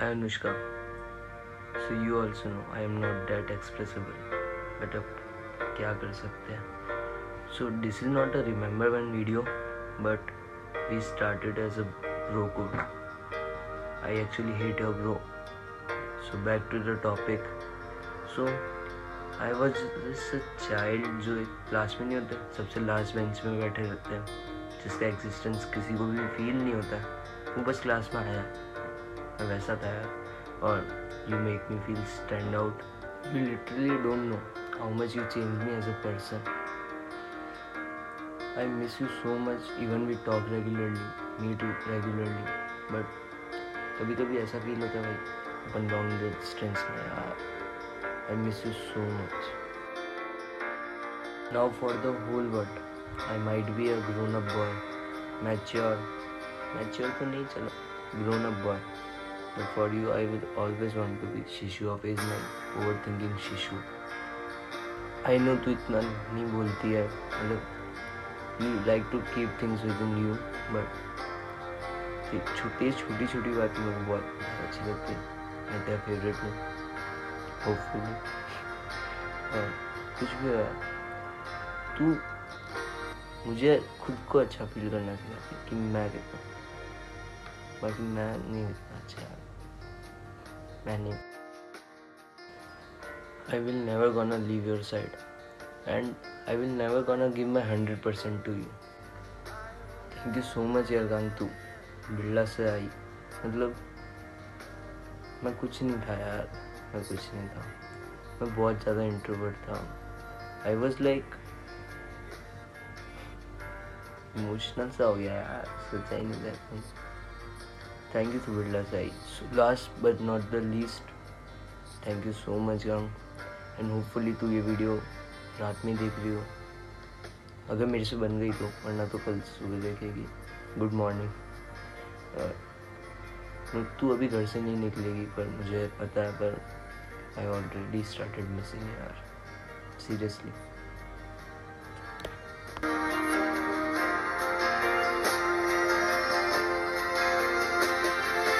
Anushka. So you also know I am not that expressible. But अब क्या कर सकते हैं So this is not a remember one video but we started as a bro code. I actually hate a bro. So back to the topic. So was just a child जो एक class में नहीं होते सबसे last bench में बैठे रहते हैं जिसका एग्जिस्टेंस किसी को भी फील नहीं होता वो बस क्लास में आया वैसा था और you make me feel stand out you literally don't know how much you change me as a person I miss you so much even we talk regularly me too regularly but कभी कभी ऐसा feel होता है भाई, अपन long distance में I miss you so much now for the whole world I might be a grown up boy mature mature तो नहीं, चलो grown up boy But for you, I will always want to be Shishu of age nine, overthinking Shishu. I know तू इतना नहीं बोलती है मतलब you like to keep things within you but छोटी छोटी छोटी बातें को बहुत अच्छी लगती है तेरा फेवरेट हूँ होपफुली कुछ भी है तू मुझे खुद को अच्छा फील करना सिखाती कि मैं कितना बाकी मैं नहीं अच्छा मैंने। I will never gonna leave your side and I will never gonna give my hundred percent to you thank you so much यार गांग तू बिरला से आई। मतलब मैं कुछ नहीं था यार। मैं कुछ नहीं था। मैं बहुत ज़्यादा इंट्रोवर्ट था। आई वॉज़ लाइक इमोशनल सा हो गया यार। सोचा ही नहीं था। Thank you Birla Sai last but not the least thank you so much gang and hopefully तू ये वीडियो रात में देख रही हो। अगर मेरे से बन गई तो वरना तो कल सुबह देखेगी। गुड मॉर्निंग तू अभी घर से नहीं निकलेगी, पर मुझे पता है, पर आई ऑलरेडी स्टार्टेड मिसिंग यार. सीरियसली